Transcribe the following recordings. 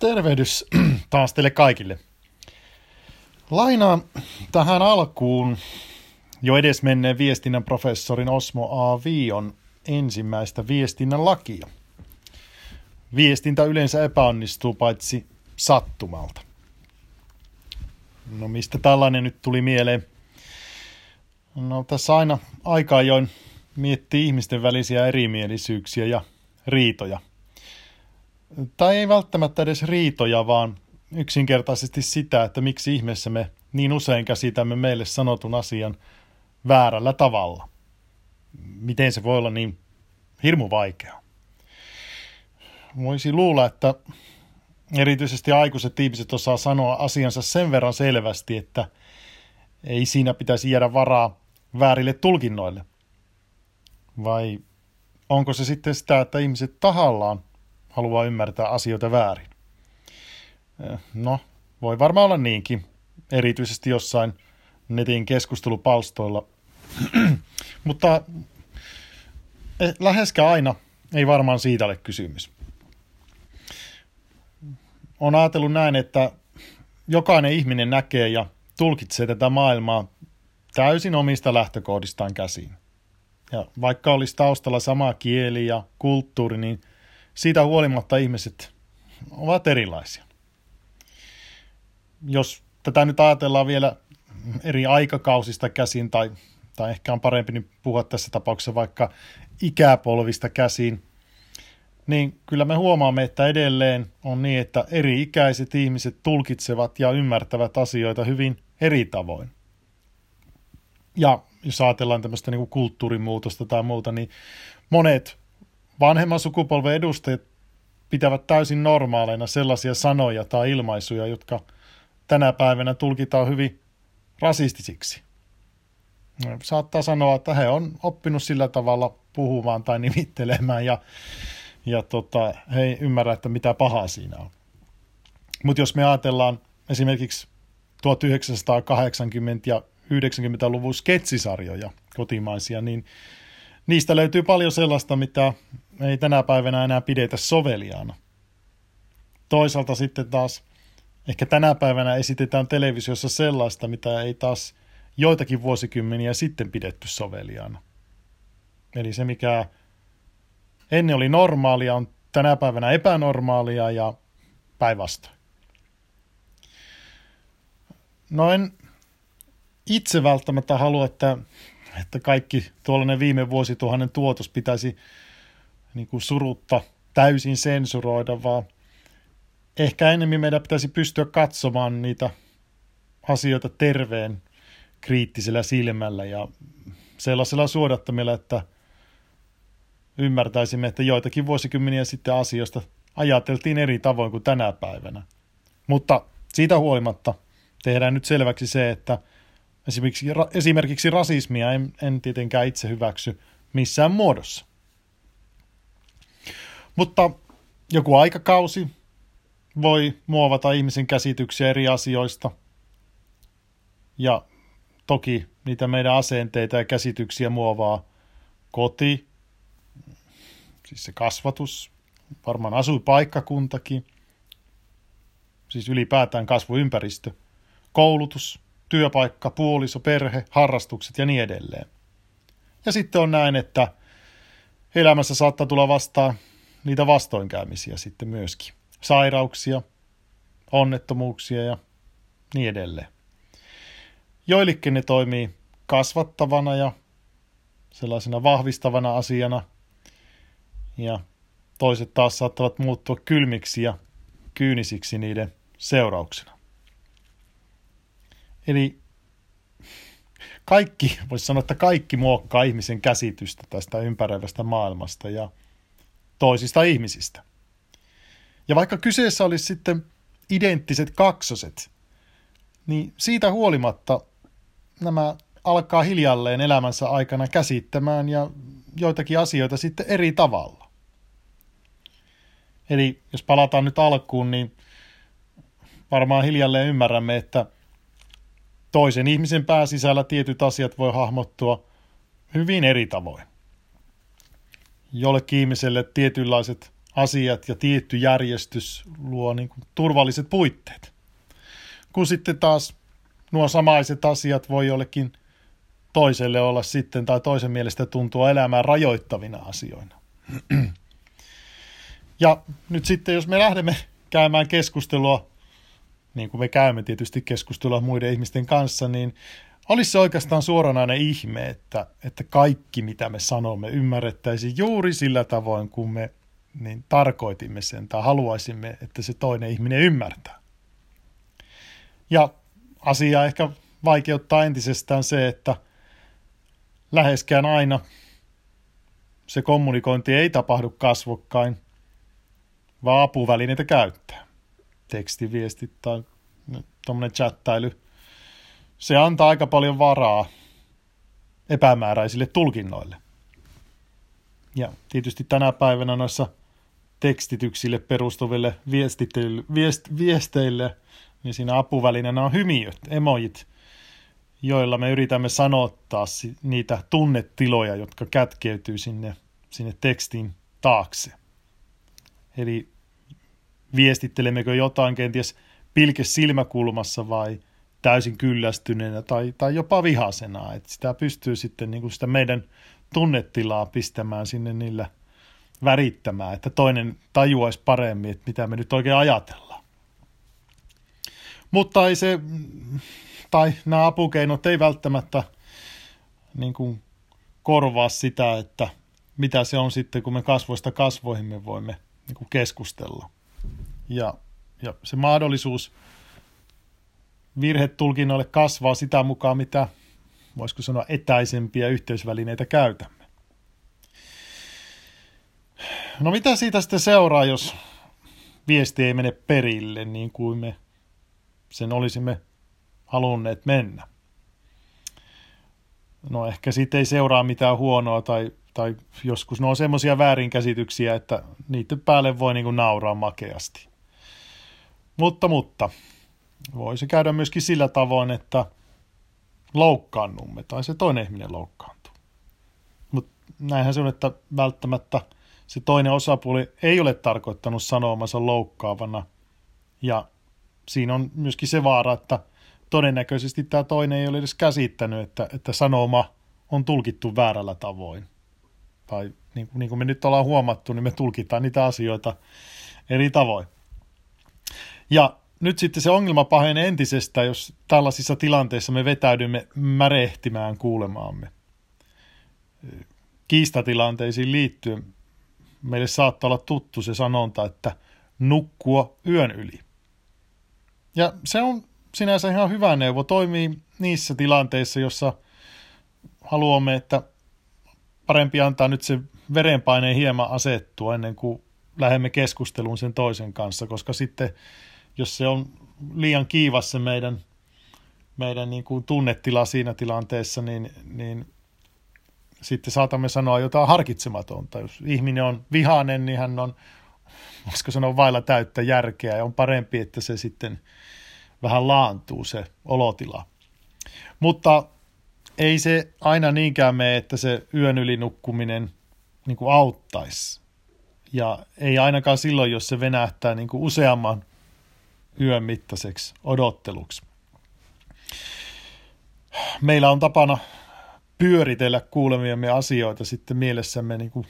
Tervehdys taas teille kaikille. Lainaan tähän alkuun jo edesmenneen viestinnän professorin Osmo A. Vion ensimmäistä viestinnän lakia. Viestintä yleensä epäonnistuu paitsi sattumalta. No mistä tällainen nyt tuli mieleen? No tässä aina aika ajoin miettii ihmisten välisiä erimielisyyksiä ja riitoja – tai ei välttämättä edes riitoja, vaan yksinkertaisesti sitä, että miksi ihmeessä me niin usein käsitämme meille sanotun asian väärällä tavalla. Miten se voi olla niin hirmu vaikea? Voisi luulla, että erityisesti aikuiset ihmiset osaa sanoa asiansa sen verran selvästi, että ei siinä pitäisi jäädä varaa väärille tulkinnoille. Vai onko se sitten sitä, että ihmiset tahallaan haluaa ymmärtää asioita väärin. No, voi varmaan olla niinkin, erityisesti jossain netin keskustelupalstoilla. Mutta eh, läheskään aina ei varmaan siitä ole kysymys. On ajatellut näin, että jokainen ihminen näkee ja tulkitsee tätä maailmaa täysin omista lähtökohdistaan käsiin. Ja vaikka olisi taustalla sama kieli ja kulttuuri, niin siitä huolimatta ihmiset ovat erilaisia. Jos tätä nyt ajatellaan vielä eri aikakausista käsin, tai, tai ehkä on parempi niin puhua tässä tapauksessa vaikka ikäpolvista käsin, niin kyllä me huomaamme, että edelleen on niin, että eri-ikäiset ihmiset tulkitsevat ja ymmärtävät asioita hyvin eri tavoin. Ja jos ajatellaan tämmöistä niin kuin kulttuurimuutosta tai muuta, niin monet vanhemman sukupolven edustajat pitävät täysin normaaleina sellaisia sanoja tai ilmaisuja, jotka tänä päivänä tulkitaan hyvin rasistisiksi. Saattaa sanoa, että he on oppinut sillä tavalla puhumaan tai nimittelemään ja, ja tota, he ei ymmärrä, että mitä pahaa siinä on. Mutta jos me ajatellaan esimerkiksi 1980- ja 90-luvun sketsisarjoja kotimaisia, niin niistä löytyy paljon sellaista, mitä ei tänä päivänä enää pidetä soveliaana. Toisaalta sitten taas ehkä tänä päivänä esitetään televisiossa sellaista, mitä ei taas joitakin vuosikymmeniä sitten pidetty soveliaana. Eli se, mikä ennen oli normaalia, on tänä päivänä epänormaalia ja päinvastoin. No en itse välttämättä halua, että, että kaikki tuollainen viime vuosituhannen tuotos pitäisi niin kuin surutta täysin sensuroida, vaan ehkä enemmän meidän pitäisi pystyä katsomaan niitä asioita terveen kriittisellä silmällä ja sellaisella suodattamilla, että ymmärtäisimme, että joitakin vuosikymmeniä sitten asioista ajateltiin eri tavoin kuin tänä päivänä. Mutta siitä huolimatta tehdään nyt selväksi se, että esimerkiksi, esimerkiksi rasismia en, en tietenkään itse hyväksy missään muodossa. Mutta joku aikakausi voi muovata ihmisen käsityksiä eri asioista. Ja toki niitä meidän asenteita ja käsityksiä muovaa koti, siis se kasvatus, varmaan asuipaikkakuntakin, siis ylipäätään kasvuympäristö, koulutus, työpaikka, puoliso, perhe, harrastukset ja niin edelleen. Ja sitten on näin, että elämässä saattaa tulla vastaan niitä vastoinkäymisiä sitten myöskin. Sairauksia, onnettomuuksia ja niin edelleen. Joillekin ne toimii kasvattavana ja sellaisena vahvistavana asiana, ja toiset taas saattavat muuttua kylmiksi ja kyynisiksi niiden seurauksena. Eli kaikki, voisi sanoa, että kaikki muokkaa ihmisen käsitystä tästä ympäröivästä maailmasta ja toisista ihmisistä. Ja vaikka kyseessä olisi sitten identtiset kaksoset, niin siitä huolimatta nämä alkaa hiljalleen elämänsä aikana käsittämään ja joitakin asioita sitten eri tavalla. Eli jos palataan nyt alkuun, niin varmaan hiljalleen ymmärrämme, että toisen ihmisen pääsisällä tietyt asiat voi hahmottua hyvin eri tavoin jollekin ihmiselle tietynlaiset asiat ja tietty järjestys luo niin kuin turvalliset puitteet. Kun sitten taas nuo samaiset asiat voi jollekin toiselle olla sitten, tai toisen mielestä tuntua elämää rajoittavina asioina. Ja nyt sitten, jos me lähdemme käymään keskustelua, niin kuin me käymme tietysti keskustelua muiden ihmisten kanssa, niin olisi se oikeastaan suoranainen ihme, että, että kaikki mitä me sanomme ymmärrettäisiin juuri sillä tavoin, kun me niin tarkoitimme sen tai haluaisimme, että se toinen ihminen ymmärtää. Ja asia ehkä vaikeuttaa entisestään se, että läheskään aina se kommunikointi ei tapahdu kasvokkain, vaan apuvälineitä käyttää. Tekstiviestit tai tuommoinen chattailu. Se antaa aika paljon varaa epämääräisille tulkinnoille. Ja tietysti tänä päivänä noissa tekstityksille perustuville viest, viesteille, niin siinä apuvälineenä on hymiöt, emojit, joilla me yritämme sanottaa niitä tunnetiloja, jotka kätkeytyy sinne, sinne tekstin taakse. Eli viestittelemmekö jotain kenties pilke silmäkulmassa vai täysin kyllästyneenä tai, tai jopa vihasena. Että sitä pystyy sitten niin kuin sitä meidän tunnetilaa pistämään sinne niillä värittämään, että toinen tajuaisi paremmin, että mitä me nyt oikein ajatellaan. Mutta ei se, tai nämä apukeinot ei välttämättä niin kuin korvaa sitä, että mitä se on sitten, kun me kasvoista kasvoihin me voimme niin kuin keskustella. Ja, ja se mahdollisuus virhetulkinnoille kasvaa sitä mukaan, mitä voisiko sanoa etäisempiä yhteysvälineitä käytämme. No mitä siitä sitten seuraa, jos viesti ei mene perille niin kuin me sen olisimme halunneet mennä? No ehkä siitä ei seuraa mitään huonoa tai tai joskus ne on semmoisia väärinkäsityksiä, että niiden päälle voi niin kuin nauraa makeasti. Mutta, mutta, voisi käydä myöskin sillä tavoin, että loukkaannumme tai se toinen ihminen loukkaantuu. Mutta näinhän se on, että välttämättä se toinen osapuoli ei ole tarkoittanut sanomansa loukkaavana ja siinä on myöskin se vaara, että todennäköisesti tämä toinen ei ole edes käsittänyt, että, että sanoma on tulkittu väärällä tavoin tai niin, niin kuin me nyt ollaan huomattu, niin me tulkitaan niitä asioita eri tavoin. Ja nyt sitten se ongelma pahenee entisestä, jos tällaisissa tilanteissa me vetäydymme märehtimään kuulemaamme. Kiistatilanteisiin liittyen meille saattaa olla tuttu se sanonta, että nukkua yön yli. Ja se on sinänsä ihan hyvä neuvo. Toimii niissä tilanteissa, jossa haluamme, että parempi antaa nyt se verenpaineen hieman asettua ennen kuin lähdemme keskusteluun sen toisen kanssa, koska sitten jos se on liian kiivas se meidän, meidän niin kuin tunnetila siinä tilanteessa, niin, niin sitten saatamme sanoa jotain harkitsematonta. Jos ihminen on vihainen, niin hän on, voisiko sanoa, vailla täyttä järkeä ja on parempi, että se sitten vähän laantuu se olotila. Mutta ei se aina niinkään mene, että se yön yli nukkuminen niin kuin auttaisi. Ja ei ainakaan silloin, jos se venähtää niin kuin useamman yön mittaiseksi odotteluksi. Meillä on tapana pyöritellä kuulemiamme asioita sitten mielessämme niin kuin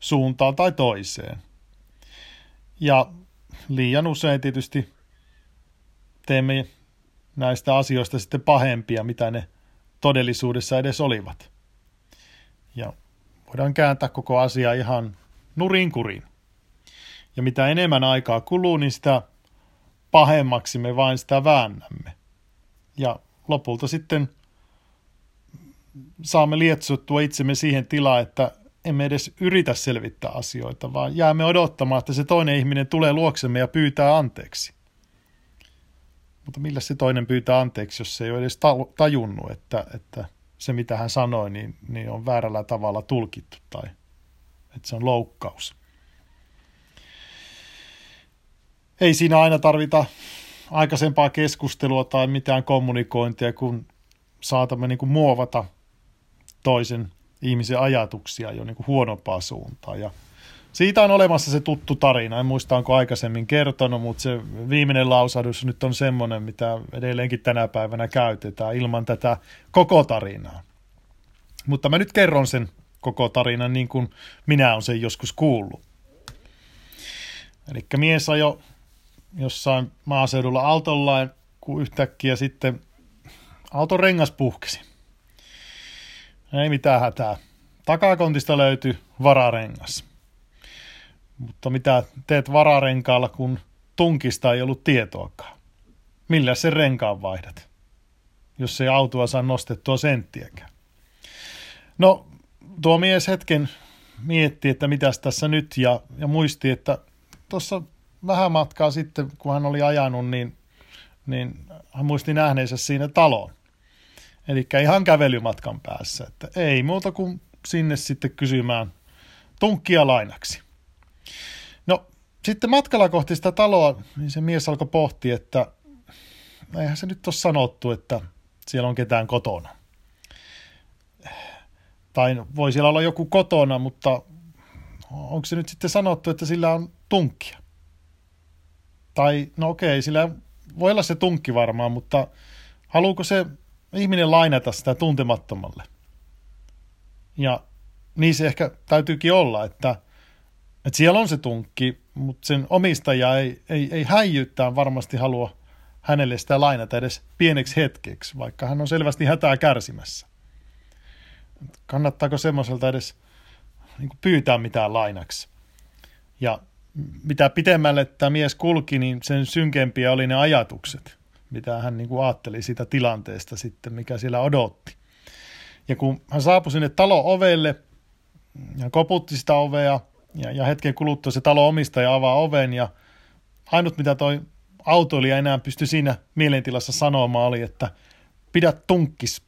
suuntaan tai toiseen. Ja liian usein tietysti teemme näistä asioista sitten pahempia, mitä ne todellisuudessa edes olivat. Ja voidaan kääntää koko asia ihan nurin kurin. Ja mitä enemmän aikaa kuluu, niin sitä pahemmaksi me vain sitä väännämme. Ja lopulta sitten saamme lietsottua itsemme siihen tilaan, että emme edes yritä selvittää asioita, vaan jäämme odottamaan, että se toinen ihminen tulee luoksemme ja pyytää anteeksi. Mutta millä se toinen pyytää anteeksi, jos se ei ole edes tajunnut, että, että se mitä hän sanoi, niin, niin on väärällä tavalla tulkittu tai että se on loukkaus. Ei siinä aina tarvita aikaisempaa keskustelua tai mitään kommunikointia, kun saatamme niin kuin muovata toisen ihmisen ajatuksia jo niin kuin huonompaa suuntaan. Ja siitä on olemassa se tuttu tarina. En muista, onko aikaisemmin kertonut, mutta se viimeinen lausahdus nyt on semmoinen, mitä edelleenkin tänä päivänä käytetään ilman tätä koko tarinaa. Mutta mä nyt kerron sen koko tarinan niin kuin minä olen sen joskus kuullut. Eli mies ajo jossain maaseudulla autollaan, kun yhtäkkiä sitten auton rengas puhkesi. Ei mitään hätää. Takakontista löytyi vararengas. Mutta mitä teet vararenkaalla, kun tunkista ei ollut tietoakaan? Millä se renkaan vaihdat, jos ei autoa saa nostettua senttiäkään? No, tuo mies hetken mietti, että mitäs tässä nyt, ja, ja muisti, että tuossa vähän matkaa sitten, kun hän oli ajanut, niin, niin hän muisti nähneensä siinä taloon. Eli ihan kävelymatkan päässä, että ei muuta kuin sinne sitten kysymään tunkkia lainaksi. No, sitten matkalla kohti sitä taloa, niin se mies alkoi pohtia, että eihän se nyt ole sanottu, että siellä on ketään kotona. Tai voi siellä olla joku kotona, mutta onko se nyt sitten sanottu, että sillä on tunkkia? Tai no okei, sillä voi olla se tunkki varmaan, mutta haluuko se ihminen lainata sitä tuntemattomalle? Ja niin se ehkä täytyykin olla, että, että siellä on se tunkki, mutta sen omistaja ei, ei, ei häijyttää varmasti halua hänelle sitä lainata edes pieneksi hetkeksi, vaikka hän on selvästi hätää kärsimässä. Kannattaako semmoiselta edes niin pyytää mitään lainaksi? Ja mitä pitemmälle tämä mies kulki, niin sen synkempiä oli ne ajatukset, mitä hän niin kuin ajatteli siitä tilanteesta sitten, mikä siellä odotti. Ja kun hän saapui sinne talo ovelle ja koputti sitä ovea ja, ja hetken kuluttua se talo omistaja avaa oven ja ainut mitä toi autoilija enää pystyi siinä mielentilassa sanomaan oli, että pidä tunkkis.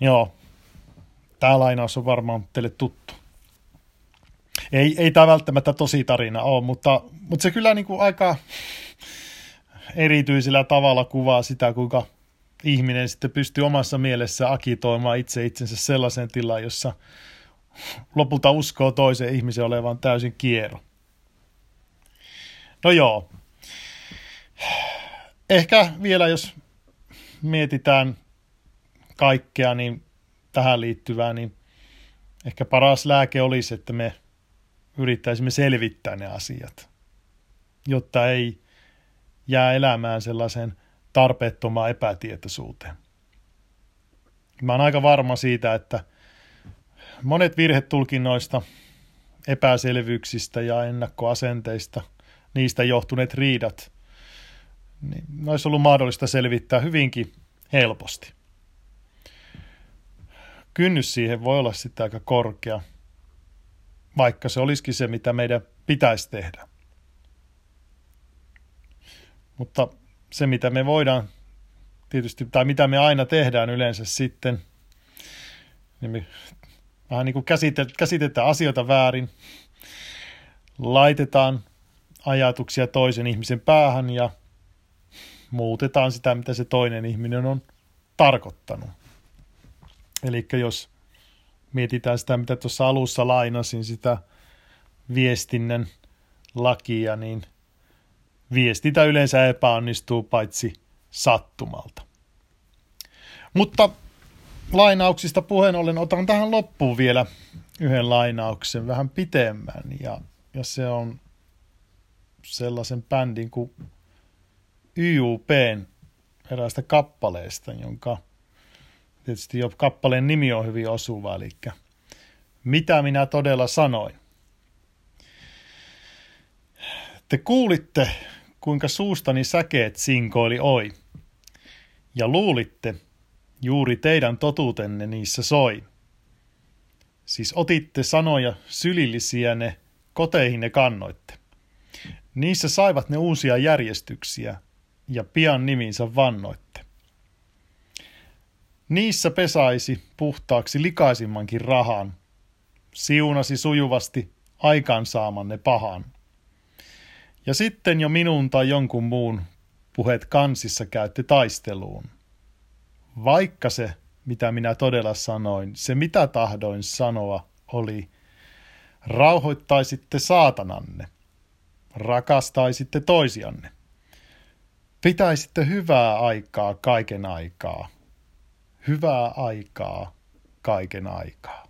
Joo, tämä lainaus on varmaan teille tuttu. Ei, ei tämä välttämättä tosi tarina ole, mutta, mutta se kyllä niin kuin aika erityisellä tavalla kuvaa sitä, kuinka ihminen sitten pystyy omassa mielessä akitoimaan itse itsensä sellaisen tilaan, jossa lopulta uskoo toisen ihmisen olevan täysin kiero. No joo. Ehkä vielä jos mietitään kaikkea niin tähän liittyvää, niin ehkä paras lääke olisi, että me yrittäisimme selvittää ne asiat, jotta ei jää elämään sellaisen tarpeettomaan epätietoisuuteen. Mä oon aika varma siitä, että monet virhetulkinnoista, epäselvyyksistä ja ennakkoasenteista, niistä johtuneet riidat, niin ne olisi ollut mahdollista selvittää hyvinkin helposti. Kynnys siihen voi olla sitten aika korkea, vaikka se olisikin se, mitä meidän pitäisi tehdä. Mutta se, mitä me voidaan tietysti, tai mitä me aina tehdään yleensä sitten, niin me vähän niin kuin käsitetään asioita väärin, laitetaan ajatuksia toisen ihmisen päähän ja muutetaan sitä, mitä se toinen ihminen on tarkoittanut. Eli jos mietitään sitä, mitä tuossa alussa lainasin, sitä viestinnän lakia, niin viestintä yleensä epäonnistuu paitsi sattumalta. Mutta lainauksista puheen ollen otan tähän loppuun vielä yhden lainauksen vähän pitemmän ja, ja se on sellaisen bändin kuin YUPn eräästä kappaleesta, jonka tietysti jo kappaleen nimi on hyvin osuva, eli Mitä minä todella sanoin. Te kuulitte, kuinka suustani säkeet sinkoili oi, ja luulitte, juuri teidän totuutenne niissä soi. Siis otitte sanoja sylillisiä ne, koteihin ne kannoitte. Niissä saivat ne uusia järjestyksiä, ja pian niminsä vannoitte. Niissä pesaisi puhtaaksi likaisimmankin rahan, siunasi sujuvasti aikaansaamanne pahan. Ja sitten jo minun tai jonkun muun puheet kansissa käytti taisteluun. Vaikka se, mitä minä todella sanoin, se mitä tahdoin sanoa, oli rauhoittaisitte saatananne, rakastaisitte toisianne, pitäisitte hyvää aikaa kaiken aikaa, hyvää aikaa kaiken aikaa.